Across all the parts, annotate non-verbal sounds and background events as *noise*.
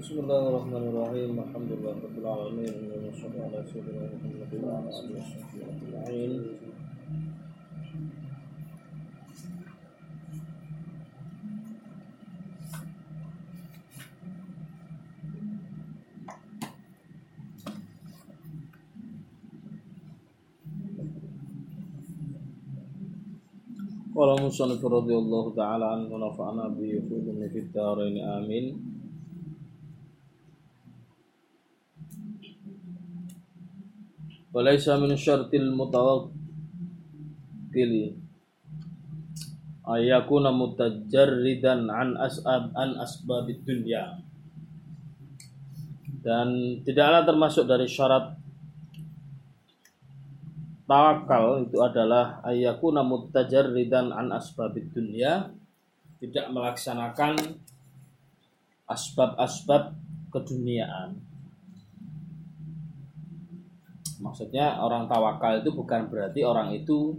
بسم الله الرحمن الرحيم الحمد لله رب العالمين وصلى على سيدنا محمد وعلى آله وصحبه أجمعين. قال المصنف رضي الله تعالى عنه ونفعنا به في الدارين. آمين. Walaysa min syartil mutawakkil ayakuna mutajarridan an as'ab an asbabid dunya. Dan tidaklah termasuk dari syarat tawakal itu adalah ayakuna mutajarridan an asbabid dunya tidak melaksanakan asbab-asbab keduniaan Maksudnya orang tawakal itu bukan berarti orang itu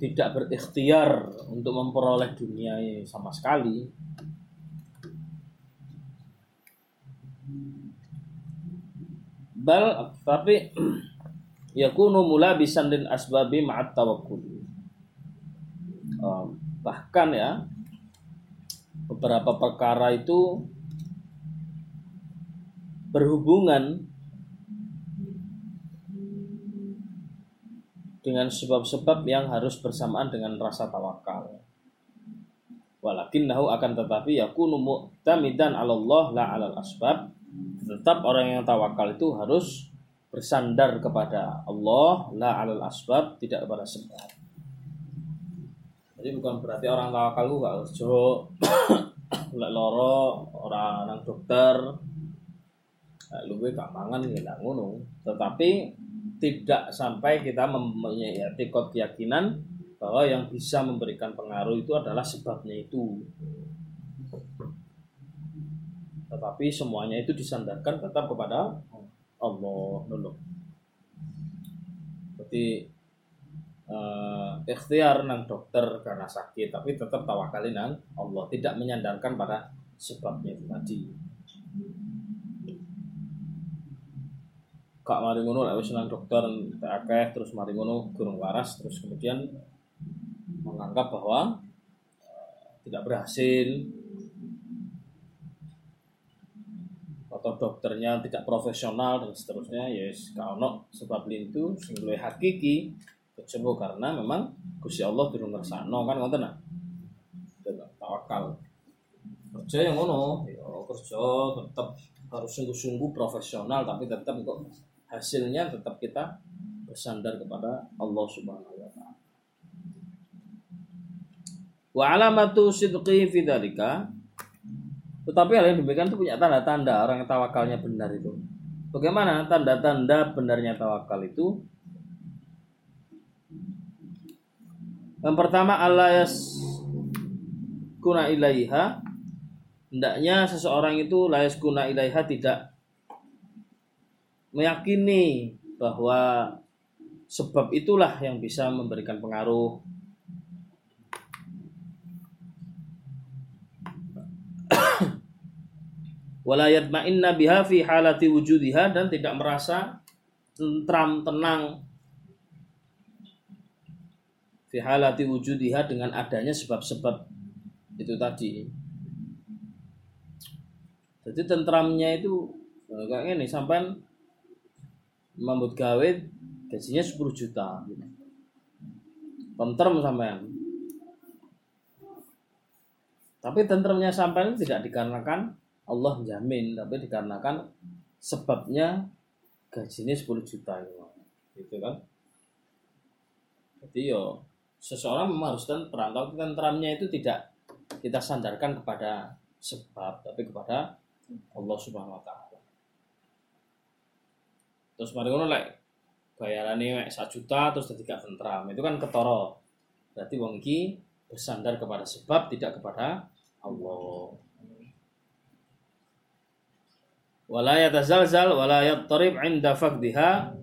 tidak berikhtiar untuk memperoleh dunia sama sekali. Bal tapi *clears throat* yakunu mulabisan din asbabi ma'at tawakkul. Um, bahkan ya beberapa perkara itu berhubungan dengan sebab-sebab yang harus bersamaan dengan rasa tawakal. Walakinnahu akan tetapi yakunu mu'tamidan 'ala Allah la 'alal asbab. Tetap orang yang tawakal itu harus bersandar kepada Allah la 'alal asbab, tidak kepada sebab. Jadi bukan berarti orang tawakal itu gak kerja lek loro orang nang dokter luwe gak mangan ya ngono. Tetapi tidak sampai kita mempunyai etikot keyakinan bahwa yang bisa memberikan pengaruh itu adalah sebabnya itu. Tetapi semuanya itu disandarkan tetap kepada Allah dulu. Seperti uh, ikhtiar nang dokter karena sakit, tapi tetap tawakalin nang Allah, tidak menyandarkan pada sebabnya itu tadi. Kak mari ngono lek wis nang dokter akeh terus mari ngono gurung waras terus kemudian menganggap bahwa uh, tidak berhasil. Atau dokternya tidak profesional dan seterusnya ya yes, kalau sebab itu sing hakiki kecewa karena memang Gusti Allah durung ngersano kan ngoten nah tawakal. Kerja yang ngono ya kerja tetap harus sungguh-sungguh profesional tapi tetap kok hasilnya tetap kita bersandar kepada Allah Subhanahu wa taala. Wa alamatu sidqi fi dzalika tetapi hal yang demikian itu punya tanda-tanda orang yang tawakalnya benar itu. Bagaimana tanda-tanda benarnya tawakal itu? Yang pertama Allah yas kuna ilaiha hendaknya seseorang itu layas kuna ilaiha tidak meyakini bahwa sebab itulah yang bisa memberikan pengaruh. *coughs* Walayat ma'inna biha fi halati wujudiha dan tidak merasa tentram tenang fi halati wujudiha dengan adanya sebab-sebab itu tadi. Jadi tentramnya itu kayak ini sampai mambut gawe gajinya 10 juta tentrem sampean. Tapi tentremnya sampean tidak dikarenakan Allah jamin tapi dikarenakan sebabnya gajinya 10 juta gitu, gitu kan? Jadi yo seseorang memang harus tentram tapi tentramnya itu tidak kita sandarkan kepada sebab tapi kepada Allah Subhanahu wa taala terus mari ngono lek bayarannya mek 1 juta terus jadi gak tentram. Itu kan ketoro berarti wong iki bersandar kepada sebab tidak kepada Allah. Wala yatazalzal wala yattarib inda faqdiha.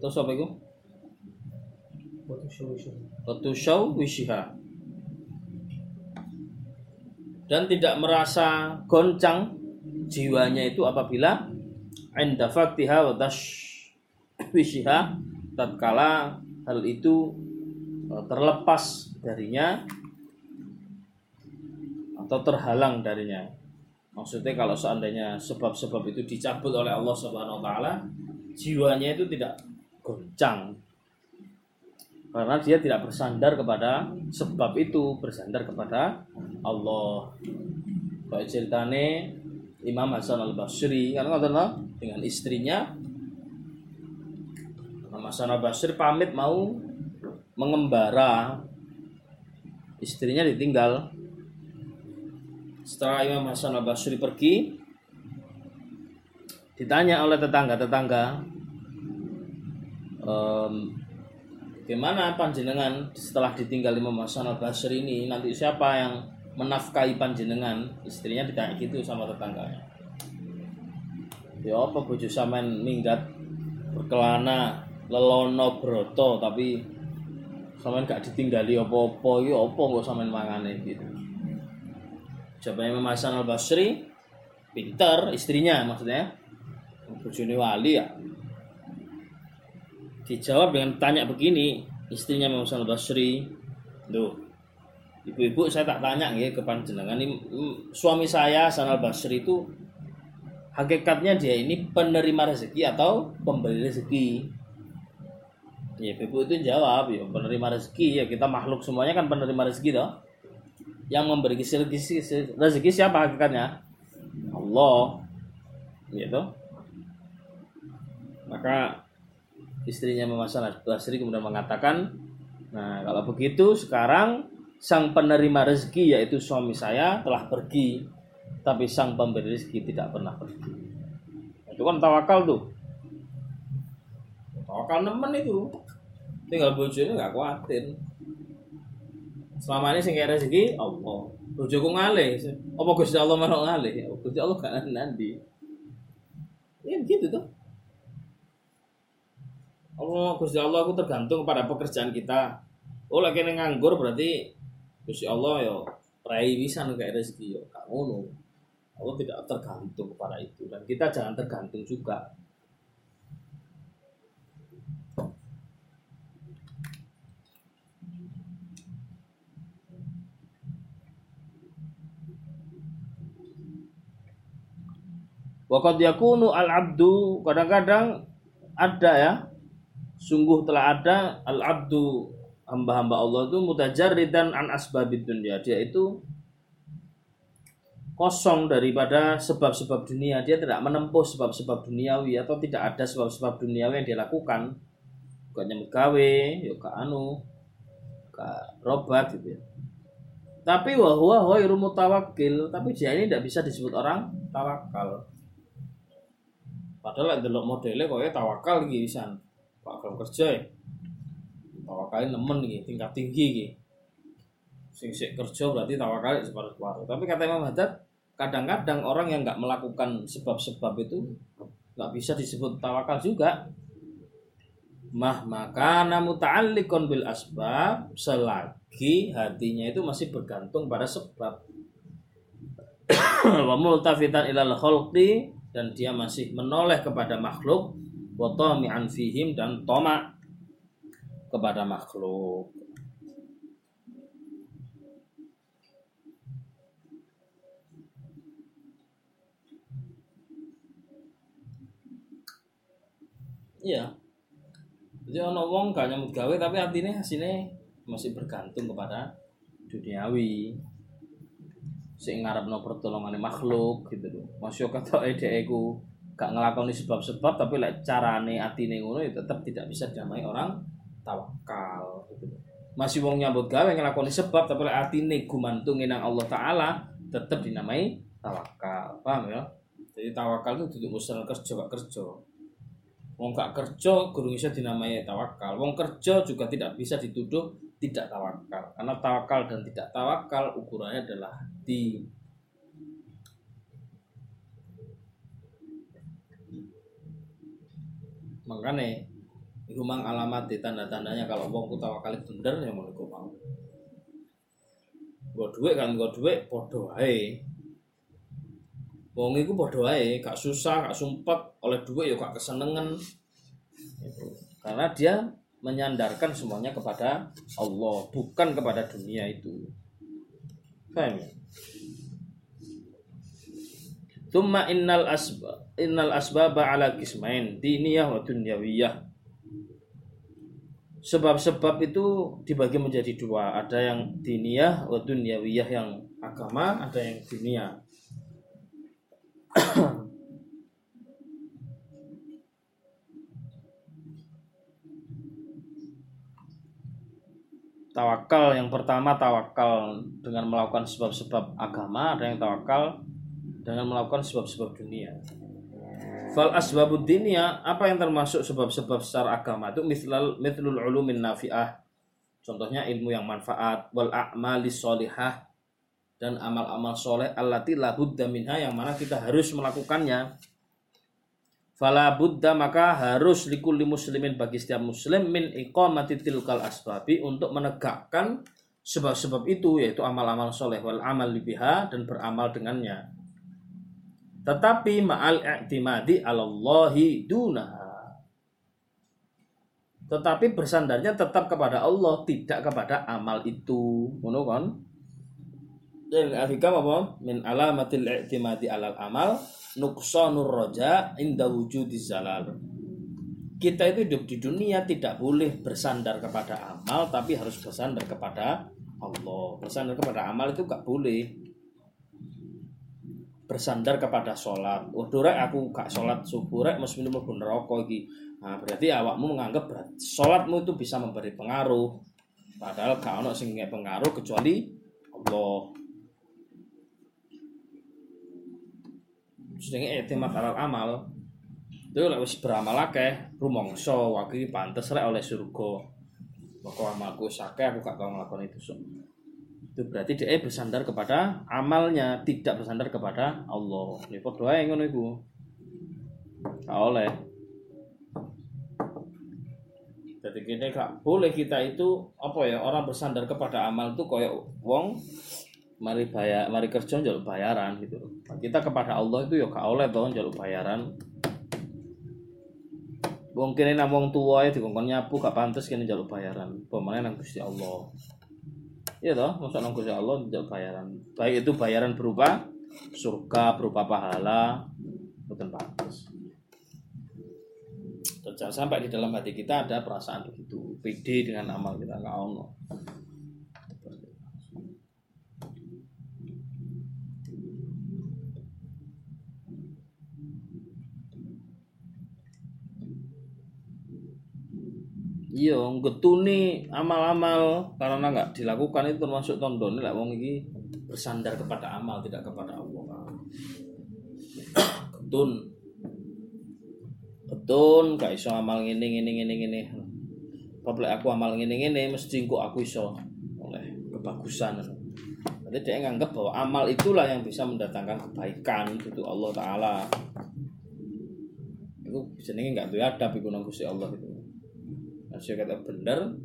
Terus apa itu Watu wishiha. Dan tidak merasa goncang jiwanya itu apabila inda faqdiha wa wishiha tatkala hal itu e, terlepas darinya atau terhalang darinya Maksudnya kalau seandainya sebab-sebab itu dicabut oleh Allah Subhanahu wa taala, jiwanya itu tidak goncang. Karena dia tidak bersandar kepada sebab itu, bersandar kepada Allah. Kayak ceritane Imam Hasan Al Basri kan dengan istrinya. Hasan Basri pamit mau mengembara. Istrinya ditinggal. Setelah Imam Hasan Basri pergi, ditanya oleh tetangga-tetangga, ehm, gimana panjenengan setelah ditinggal Imam Hasan Basri ini? Nanti siapa yang menafkahi panjenengan? Istrinya ditanya gitu sama tetangganya ya apa bojo sampean minggat berkelana lelono broto tapi sampean gak ditinggali apa-apa ya apa kok sampean mangane gitu. Coba Imam Hasan al Basri? Pintar istrinya maksudnya. Bojone wali ya. Dijawab dengan tanya begini istrinya Imam Hasan al Basri. Tuh ibu-ibu saya tak tanya ya ke panjenengan suami saya Hasan al Basri itu hakikatnya dia ini penerima rezeki atau pemberi rezeki ya ibu itu jawab ya penerima rezeki ya kita makhluk semuanya kan penerima rezeki toh yang memberi rezeki, rezeki siapa hakikatnya? Allah. Gitu. Maka istrinya memasang Basri kemudian mengatakan, nah kalau begitu sekarang sang penerima rezeki yaitu suami saya telah pergi, tapi sang pemberi rezeki tidak pernah pergi. Itu kan tawakal tuh. Tawakal nemen itu. Tinggal bojone nggak khawatir selama ini sing rezeki Allah. Bojoku ngalih. Apa Gusti Allah mau ngalih? Gusti Allah gak nanti ya gitu tuh. Allah Gusti Allah aku tergantung pada pekerjaan kita. Oh lagi nganggur berarti Gusti Allah ya rai bisa kayak rezeki ya. Kamu Allah tidak tergantung kepada itu dan kita jangan tergantung juga Waqad yakunu al-abdu kadang-kadang ada ya. Sungguh telah ada al-abdu hamba-hamba Allah itu mutajarridan an asbabid dunia. Dia itu kosong daripada sebab-sebab dunia. Dia tidak menempuh sebab-sebab duniawi atau tidak ada sebab-sebab duniawi yang dia lakukan. Gak nyambut gawe, ya gak anu, gak robat gitu ya. Tapi wahwa ghairu mutawakkil, tapi dia ini tidak bisa disebut orang tawakal. Padahal delok modele kowe tawakal iki pisan. Pak kalau kerja ya. Tawakal nemen iki, tingkat tinggi iki. Sing sik kerja berarti tawakal separuh-separuh. Tapi kata Imam Haddad, kadang-kadang orang yang nggak melakukan sebab-sebab itu nggak bisa disebut tawakal juga. Mah maka muta'alliqun bil asbab selagi hatinya itu masih bergantung pada sebab. Wa ilal khalqi dan dia masih menoleh kepada makhluk wa tami'an fihim dan toma kepada makhluk. Iya. Jadi ono wong gak nyambut gawe tapi artinya hasilnya masih bergantung kepada duniawi sing ngarepno pertolongan makhluk gitu loh. Masya kata ede iku gak ngelakoni sebab-sebab tapi lek carane atine ngono ya tetap tidak bisa dinamai orang tawakal gitu. Masih wong nyambut gawe ngelakoni sebab tapi lek atine gumantung nang Allah taala tetap dinamai tawakal. Paham ya? Jadi tawakal itu tidak mesti kerja kerja. Wong gak kerja guru bisa dinamai tawakal. Wong kerja juga tidak bisa dituduh tidak tawakal. Karena tawakal dan tidak tawakal ukurannya adalah di makanya itu mang alamat di tanda-tandanya kalau wong ku tawakal bener ya mau mau gue duit kan gue duit podo ae wong iku podo ae gak susah gak sumpet oleh duit ya gak kesenengan itu. karena dia menyandarkan semuanya kepada Allah bukan kepada dunia itu paham ya innal asba innal asbaba ala kismain diniyah wa dunyawiyah. Sebab-sebab itu dibagi menjadi dua, ada yang diniyah wa dunyawiyah yang agama, ada yang dunia. *coughs* tawakal yang pertama tawakal dengan melakukan sebab-sebab agama, ada yang tawakal dengan melakukan sebab-sebab dunia. Fal asbabud dunia apa yang termasuk sebab-sebab secara agama itu mithlal mithlul ulumin nafi'ah. Contohnya ilmu yang manfaat wal a'malis solihah dan amal-amal soleh allati la budda minha yang mana kita harus melakukannya. Fala buddha maka harus likulli muslimin bagi setiap muslim min iqamati tilkal asbabi untuk menegakkan sebab-sebab itu yaitu amal-amal soleh wal amal libiha dan beramal dengannya. Tetapi ma'al i'timadi alallahi dunaha. Tetapi bersandarnya tetap kepada Allah tidak kepada amal itu. Ngono kan dan al-hikam apa min alamatil i'timadi alal amal nuqsanur roja inda wujudi zalal kita itu hidup di dunia tidak boleh bersandar kepada amal tapi harus bersandar kepada Allah bersandar kepada amal itu gak boleh bersandar kepada sholat. Oh, rek aku gak sholat subuh rek mesti minum neraka iki. Nah, berarti awakmu menganggap berat. sholatmu itu bisa memberi pengaruh. Padahal gak ono sing pengaruh kecuali Allah. Sedangnya etimad alal amal itu lek wis beramal akeh rumangsa waki pantes rek oleh surga. Maka amalku sakeh aku gak tau itu. So itu berarti dia bersandar kepada amalnya tidak bersandar kepada Allah ini doa yang ngono iku oleh jadi gini kak boleh kita itu apa ya orang bersandar kepada amal itu kayak wong mari bayar mari kerja jalur bayaran gitu kita kepada Allah itu ya kak oleh toh jalur bayaran mungkin ini wong tua ya dikongkon nyapu gak pantas kini jalur bayaran pemenang nang Gusti Allah Iya toh, masa nang Gusti Allah tidak bayaran. Baik itu bayaran berupa surga, berupa pahala, betul pantas. Jangan sampai di dalam hati kita ada perasaan begitu, pede dengan amal kita nggak ono. Iya getuni amal-amal. Karena nggak dilakukan itu termasuk tondon lah wong iki bersandar kepada amal tidak kepada Allah. Getun getun gak iso amal ngene ngene ngene ngene. Apa aku amal ngene ngene mesti kok aku iso oleh kebagusan. Jadi dia nganggap bahwa amal itulah yang bisa mendatangkan kebaikan itu Allah Taala. Itu jenenge nggak tuh ada iku nang Allah itu Masih kata bener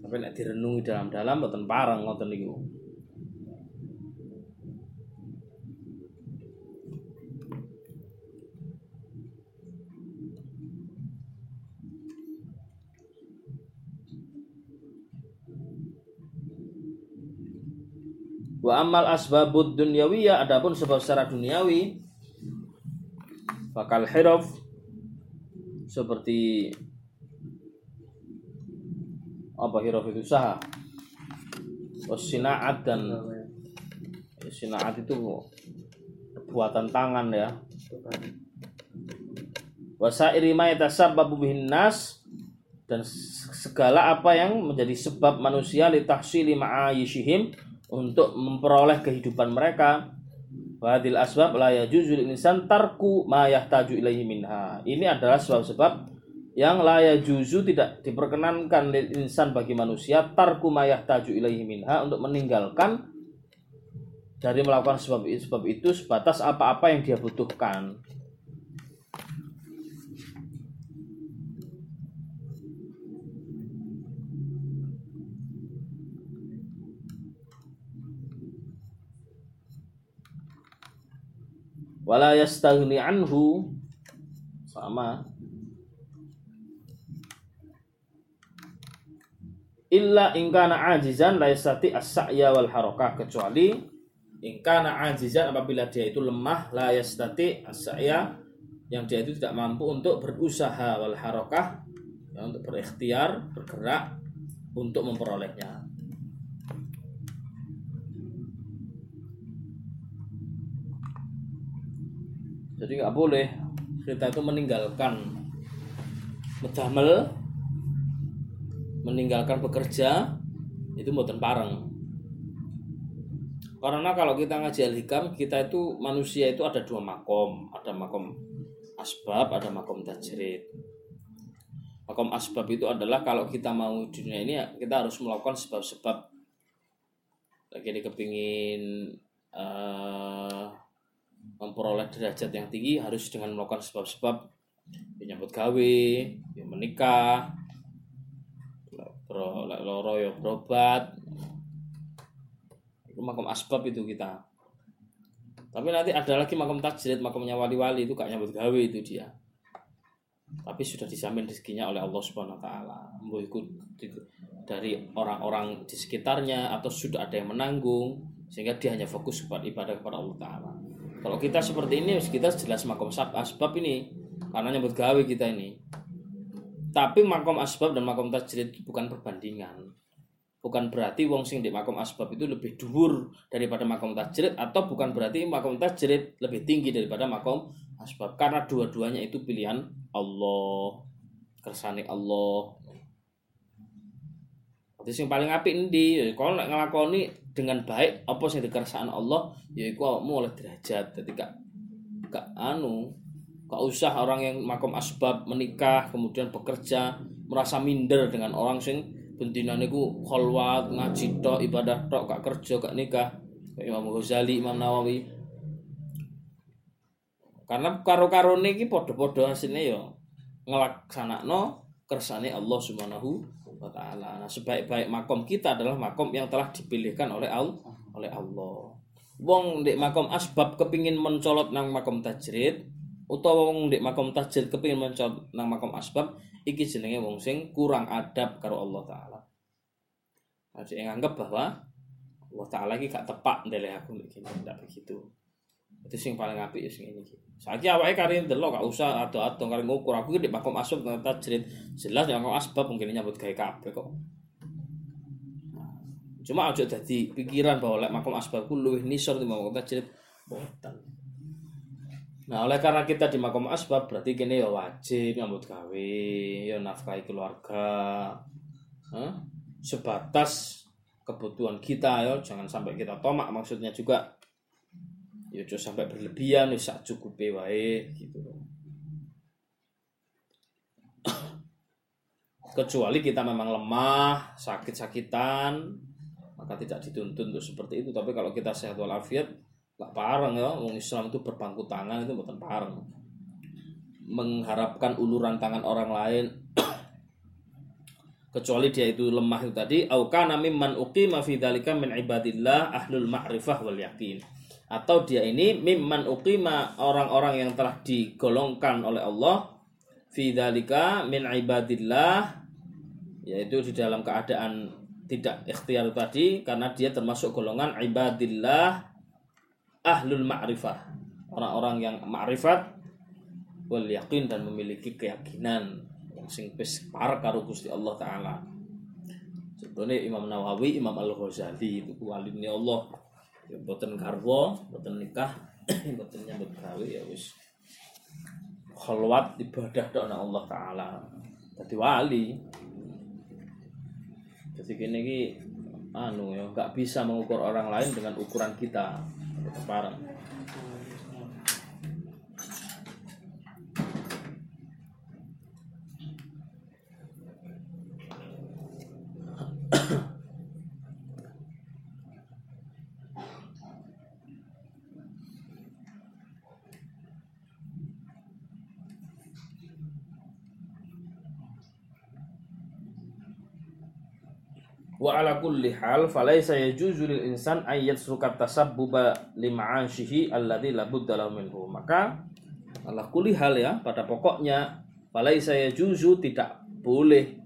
tapi nek direnungi dalam-dalam boten parang ngoten niku. Wa amal asbabud dunyawiyah adapun sebab secara duniawi bakal hiraf seperti apa hiraf itu usaha. Sinaat dan sinaat itu buatan tangan ya. Wasairi ma yatasabbabu bihin nas dan segala apa yang menjadi sebab manusia litahsili ma'ayishihim untuk memperoleh kehidupan mereka. Wadil asbab la yajuzul insan tarku ma yahtaju ilaihi minha. Ini adalah sebab-sebab yang la yajuzu tidak diperkenankan insan bagi manusia tarku ma yahtaju ilaihi minha untuk meninggalkan dari melakukan sebab itu, sebab itu sebatas apa-apa yang dia butuhkan. wala yastaghni anhu sama illa ingkana ajizan la yastati as-sa'ya wal harakah kecuali ingkana ajizan apabila dia itu lemah la as-sa'ya yang dia itu tidak mampu untuk berusaha wal harakah ya, untuk berikhtiar bergerak untuk memperolehnya. Jadi nggak boleh kita itu meninggalkan medamel meninggalkan bekerja itu mboten pareng. Karena kalau kita ngaji al-hikam kita itu manusia itu ada dua makom. Ada makom asbab ada makom tajrid. Makom asbab itu adalah kalau kita mau dunia ini kita harus melakukan sebab-sebab. Lagi ini kepingin uh, memperoleh derajat yang tinggi harus dengan melakukan sebab-sebab. Menyambut gawe, ya menikah, loro ya berobat. Itu makom asbab itu kita. Tapi nanti ada lagi makom tajrid, makomnya wali-wali itu gak nyambut gawe itu dia. Tapi sudah dijamin rezekinya oleh Allah Subhanahu wa taala. ikut dari orang-orang di sekitarnya atau sudah ada yang menanggung sehingga dia hanya fokus kepada ibadah kepada Allah taala. Kalau kita seperti ini kita jelas makom asbab ini karena nyebut gawe kita ini. Tapi makom asbab dan makom tajrid itu bukan perbandingan. Bukan berarti wong sing di makom asbab itu lebih dhuwur daripada makom tajrid atau bukan berarti makom tajrid lebih tinggi daripada makom asbab karena dua-duanya itu pilihan Allah. Kersane Allah. Jadi yang paling apik endi? Kalau nek nglakoni dengan baik apa sing dikersaan Allah yaiku awakmu oleh derajat jadi gak gak anu gak usah orang yang makom asbab menikah kemudian bekerja merasa minder dengan orang sing bentina niku kholwat ngaji tok ibadah tok gak kerja gak nikah kayak Imam Ghazali Imam Nawawi karena karo-karo niki podo-podo hasilnya yo ngelaksanakno kersane Allah Subhanahu wa taala. Nah, sebaik-baik makom kita adalah makom yang telah dipilihkan oleh Allah oleh Allah. Wong di makom asbab kepingin mencolot nang makom tajrid utawa wong di makom tajrid kepingin mencolot nang makom asbab iki jenenge wong sing kurang adab karo Allah taala. Ada yang anggap bahwa Allah taala iki gak tepak ndeleh aku nek tidak begitu. Itu sing paling apik ya sing ini. Saiki awake kari ndelok gak usah ado-ado kari ngukur aku di makom asbab ternyata jerit jelas yang asbab mungkin nyambut gawe kabeh kok. Cuma aja dadi pikiran bahwa makom asbabku luwih nisor timbang makom tajrid boten. Nah, oleh karena kita di makom asbab berarti kini ya wajib nyambut gawe, ya nafkahi keluarga. Huh? Sebatas kebutuhan kita ya, jangan sampai kita tomak maksudnya juga ya jangan sampai berlebihan wis sak cukupe wae gitu kecuali kita memang lemah sakit-sakitan maka tidak dituntut untuk seperti itu tapi kalau kita sehat walafiat gak parang ya. Wong Islam itu berpangku tangan itu bukan parang mengharapkan uluran tangan orang lain. Kecuali dia itu lemah itu tadi au kana mimman uqima fi dzalika min ibadillah ahlul ma'rifah wal yakin atau dia ini mimman uqima orang-orang yang telah digolongkan oleh Allah fi dzalika min ibadillah yaitu di dalam keadaan tidak ikhtiar tadi karena dia termasuk golongan ibadillah ahlul ma'rifah. Orang-orang yang ma'rifat wal yakin dan memiliki keyakinan yang sing pes karo Gusti Allah taala. Contohnya Imam Nawawi, Imam Al-Ghazali itu waline Allah. Ya boten garwa boten nikah *clears throat* boten nyambut gawe ya wis. Khalwat ibadah doa Allah taala. Jadi wali. Jadi gini ki anu ya nggak bisa mengukur orang lain dengan ukuran kita parah wa ala kulli hal falaisa yajuzu lil insan ayat sukat tasabbuba lima'ashihi alladhi la budda minhu. Maka ala kulli hal ya pada pokoknya falaisa yajuzu tidak boleh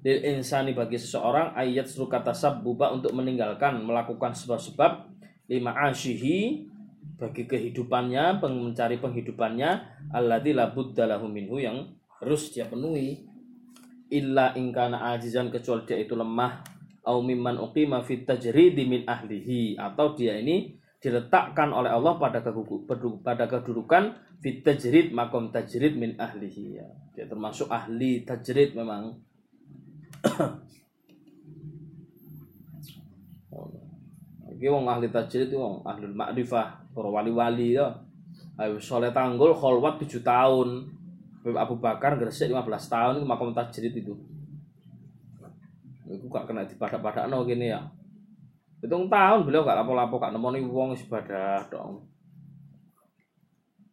lil insani bagi seseorang ayat sukat tasabbuba untuk meninggalkan melakukan sebab-sebab lima'ashihi bagi kehidupannya mencari penghidupannya alladhi la budda minhu yang harus dia penuhi. Illa ingkana ajizan kecuali dia itu lemah au mimman uqima fit tajridi min ahlihi atau dia ini diletakkan oleh Allah pada pada kedudukan fit tajrid makom tajrid min ahlihi ya. Dia termasuk ahli tajrid memang. Iki wong ahli tajrid itu wong ahli ma'rifah, para wali-wali ya. Ayo soleh tanggul kholwat 7 tahun. Abu Bakar gresik 15 tahun itu makom tajrid itu. Iku gak kena dipadak no gini ya. Hitung tahun beliau gak lapo-lapo gak nemoni wong ibadah dong.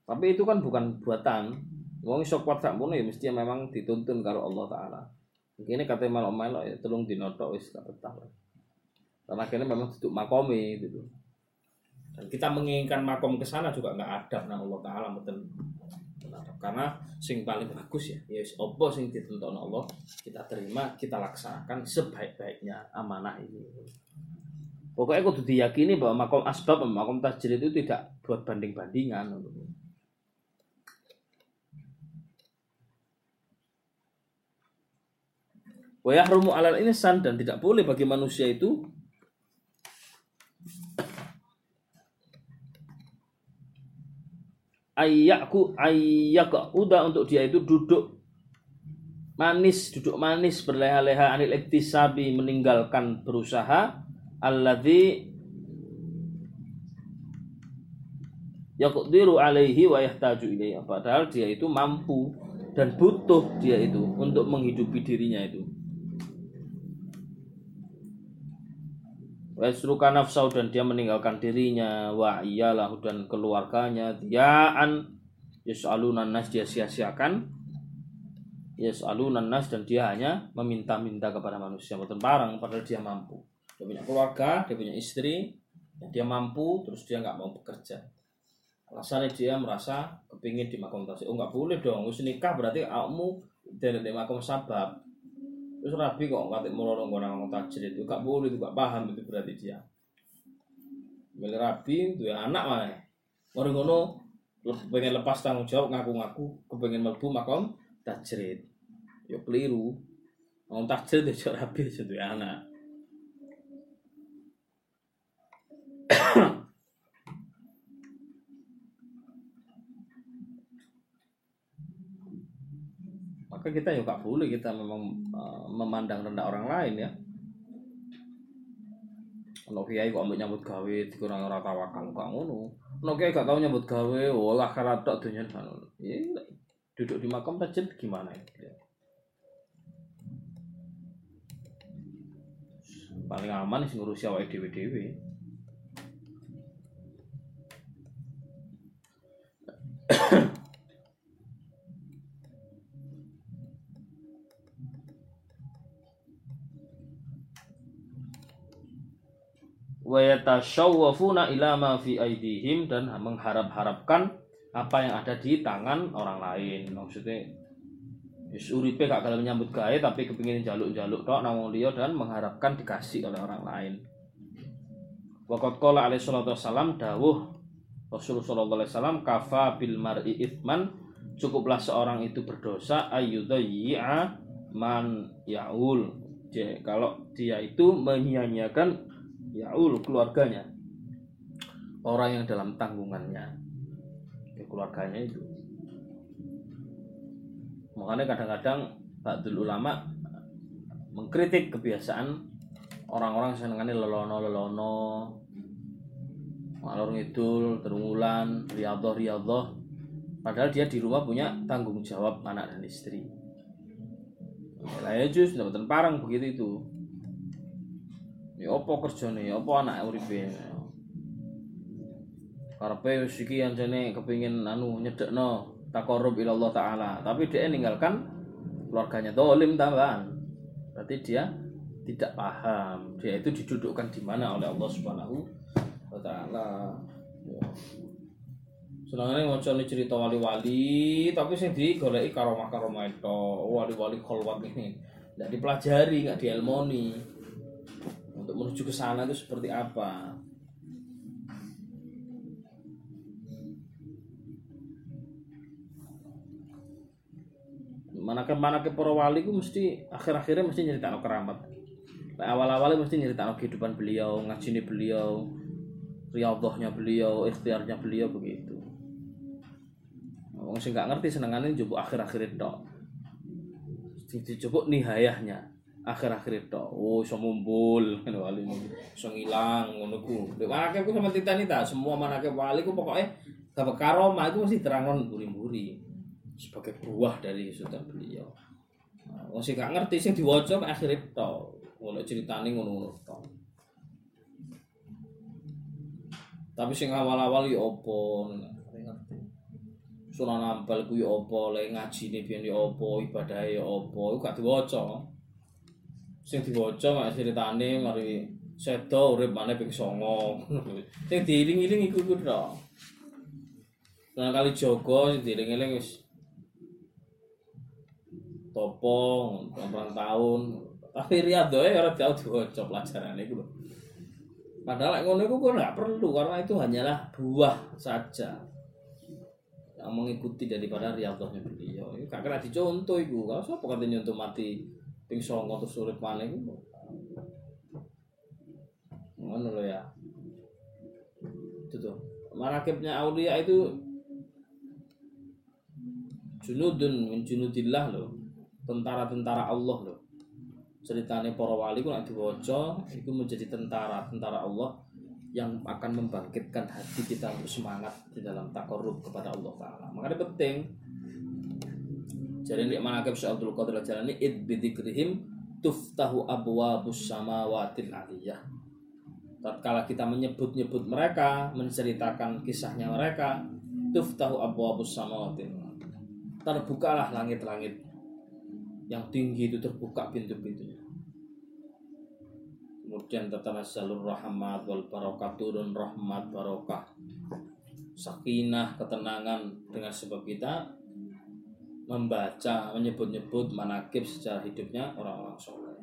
Tapi itu kan bukan buatan. Wong iso kuat sak ya mesti memang dituntun karo Allah taala. Ini kata melok-melok ya telung dinotok wis gak betah. Karena akhirnya memang duduk makomi gitu. Dan kita menginginkan makom ke sana juga nggak ada nah Allah taala mboten karena sing paling bagus ya ya opo sing ditentukan Allah kita terima kita laksanakan sebaik-baiknya amanah ini. Pokoknya kudu diyakini bahwa makom asbab makom tajrid itu tidak buat banding-bandingan. Wayah rumu alal insan dan tidak boleh bagi manusia itu ayyaku ayyaka. Udah untuk dia itu duduk manis duduk manis berleha-leha anil iktisabi meninggalkan berusaha. Alladzi yaqdiru alaihi wa yahtaju ilaihi. Padahal dia itu mampu dan butuh dia itu untuk menghidupi dirinya itu Wasruka nafsau dan dia meninggalkan dirinya. Wa iyalah dan keluarganya. Diaan yas'alunan nas dia sia-siakan. Yas'alunan nas dan dia hanya meminta-minta kepada manusia. Betul barang padahal dia mampu. Dia punya keluarga dia punya istri dia mampu terus dia nggak mau bekerja. Alasannya dia merasa kepingin di makom tasik oh nggak boleh dong wis nikah berarti kamu dari makom sabab Terus rabi kok nggak mau orang tajir itu gak boleh itu gak paham itu berarti dia. Milih rabi itu ya anak mana? Orang ngono pengen lepas tanggung jawab ngaku-ngaku kepengen melbu makom tajrid. Ya keliru. Ngomong tajrid itu *laughs* rabi itu ya anak. Maka kita juga boleh kita memang uh, memandang rendah orang lain ya. Kalau kiai kok ambil nyambut gawe dikurang ora tawakal kok ngono. Ono kiai gak tau nyambut gawe oh akhirat tok dunya ya duduk di makam tajid gimana ya? Paling aman sih ngurusi awake dhewe-dhewe wa yatashawwafuna ila ma fi aidihim dan mengharap-harapkan apa yang ada di tangan orang lain. Maksudnya wis uripe gak kalau menyambut gawe tapi kepingin jaluk-jaluk tok nang liya dan mengharapkan dikasih oleh orang lain. Waqat qala alaihi salatu wassalam dawuh Rasulullah sallallahu alaihi wasallam kafa bil mar'i ithman cukuplah seorang itu berdosa ayyudayya man yaul. Jadi kalau dia itu menyia-nyiakan yaul keluarganya. Orang yang dalam tanggungannya. Ya, keluarganya itu. Makanya kadang-kadang Ba'dul ulama mengkritik kebiasaan orang-orang senengane lelono-lelono ngalor ngidul terungulan riyadhah riyadhah. Padahal dia di rumah punya tanggung jawab anak dan istri. Lah ya jus parang begitu itu ya apa kerjane? Apa anak uripe? Karepe wis iki anjene kepengin anu nyedekno takarrub ila Allah taala. Tapi dia ninggalkan keluarganya. Dolim tambahan. Berarti dia tidak paham. Dia itu didudukkan di mana oleh Allah Subhanahu wa taala. Ya. Senangane maca cerita wali-wali tapi sing digoleki karomah-karomah itu. Wali-wali kholwat ini. Tidak dipelajari nggak dielmoni untuk menuju ke sana itu seperti apa? Mana ke mana para wali ku mesti akhir-akhirnya mesti nyerita no keramat awal-awalnya mesti nyerita no kehidupan beliau ngajini beliau riyadhahnya beliau ikhtiarnya beliau begitu. Wong sing gak ngerti senengane njupuk akhir-akhir itu sing dijupuk nihayahnya akhir-akhir itu oh iso mumbul wali iso ngilang ngono ku manake ku sama titani ta semua manake wali ku pokoknya dapat karomah itu mesti terangon buri-buri sebagai buah dari sultan beliau. Nah, wong sing gak ngerti sing diwaca akhir itu. Ngono ceritane ngono-ngono to. Tapi sing awal-awal ya apa ngerti. Sunan Ampel ku ya apa, lek ngajine biyen ya apa, ibadahe ya apa, iku gak diwaca. Sing diwaca mak ceritane mari sedo urip maneh ping 9. *laughs* Sing diiling-iling iku iku tok. Nah kali Joko diiling-iling wis topo orang tahun. Tapi riado ya orang jauh diwaca pelajaran itu loh padahal ngono itu gue nggak perlu karena itu hanyalah buah saja. Yang mengikuti daripada riadohnya beliau. Itu gak kena dicontoh itu kalau siapa katanya untuk mati ping songo terus sulit mana itu ngono loh ya. Itu tuh. Marakibnya Aulia itu junudun min loh tentara-tentara Allah loh ceritanya para wali ku nak itu menjadi tentara tentara Allah yang akan membangkitkan hati kita untuk semangat di dalam takarrub kepada Allah taala. Makanya penting jadi ini manakib Syekh Abdul Qadir Jalani id bidzikrihim tuftahu abwabus samawatil aliyah tatkala kita menyebut-nyebut mereka menceritakan kisahnya mereka tuftahu abwabus samawatil terbukalah langit-langit yang tinggi itu terbuka pintu-pintunya. Kemudian tatanassalur rahmat wal barakah turun rahmat barokah. Sakinah, ketenangan dengan sebab kita membaca, menyebut-nyebut manakib secara hidupnya orang-orang soleh.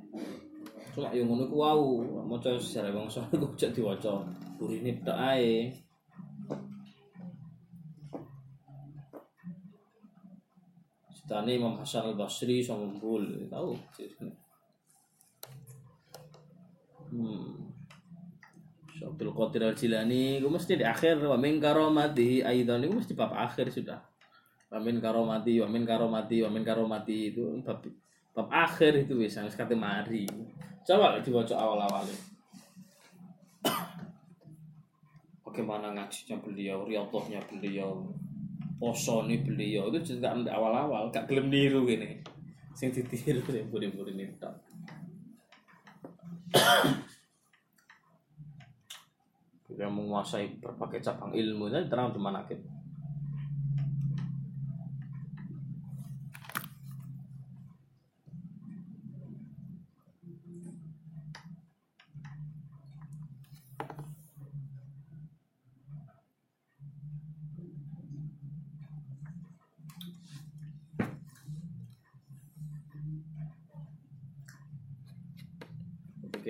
Cuma yang ngono ku wau, maca sejarah wong soleh ku cek diwaca. Burine tok ae. Tani Imam Hasan Al Basri sama Bul tahu hmm. Abdul Qadir Al Jilani gue mesti di akhir wa min karomati aidan itu mesti bab akhir sudah wa min karomati wa min karomati wa min karomati itu bab bab akhir itu bisa sekali mari. Coba dibaca awal-awal. Bagaimana ngajinya beliau riadohnya beliau poso nih beliau. Itu cerita awal-awal gak gelem niru gini sing ditiru nih buri-buri nih tok. Kita menguasai berbagai cabang ilmu dan terang di mana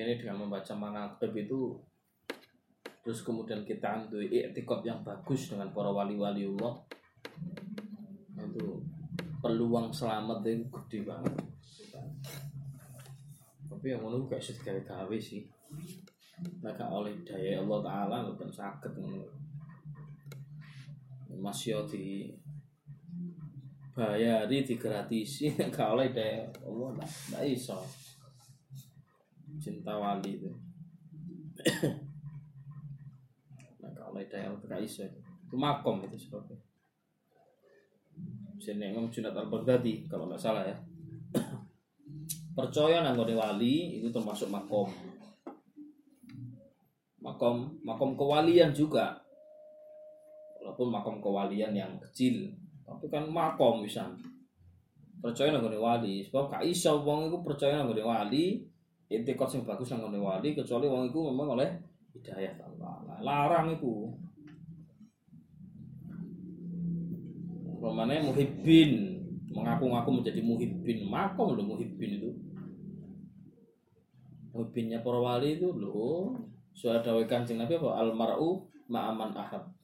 ini dengan membaca manaqib itu terus kemudian kita ambil iktikad yang bagus dengan para wali-wali Allah. Itu peluang selamat itu gede banget. Tapi yang ngono gak iso gawe sih. Mereka oleh daya Allah Ta'ala bukan sakit masih di dibayari digratisi *laughs* gak oleh deh Allah nggak iso cinta wali itu. *coughs* Nah gak oleh deh gak iso itu makom itu sebabnya. Sini Imam Junaid al Baghdadi kalau nggak salah ya. *coughs* Percaya nanggone wali itu termasuk makom. Makom makom kewalian juga. Walaupun makom kewalian yang kecil tapi kan makom bisa. Percaya nanggone wali sebab gak iso wong iku percaya nanggone wali etikot sing bagus nanggone wali kecuali wong iku memang oleh hidayah Allah. Larang iku. Romane muhibbin mengaku-ngaku menjadi muhibbin. Makom loh muhibbin itu. Muhibbinnya para wali itu loh sudah dawe kancing nabi apa? Almaru ma'aman ahab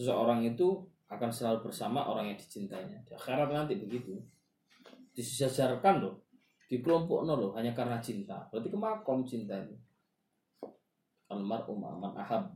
seseorang itu akan selalu bersama orang yang dicintainya. Di akhirat nanti begitu. Disejarkan loh di kelompok loh hanya karena cinta. Berarti kemakom cinta itu almaru ma'aman ahab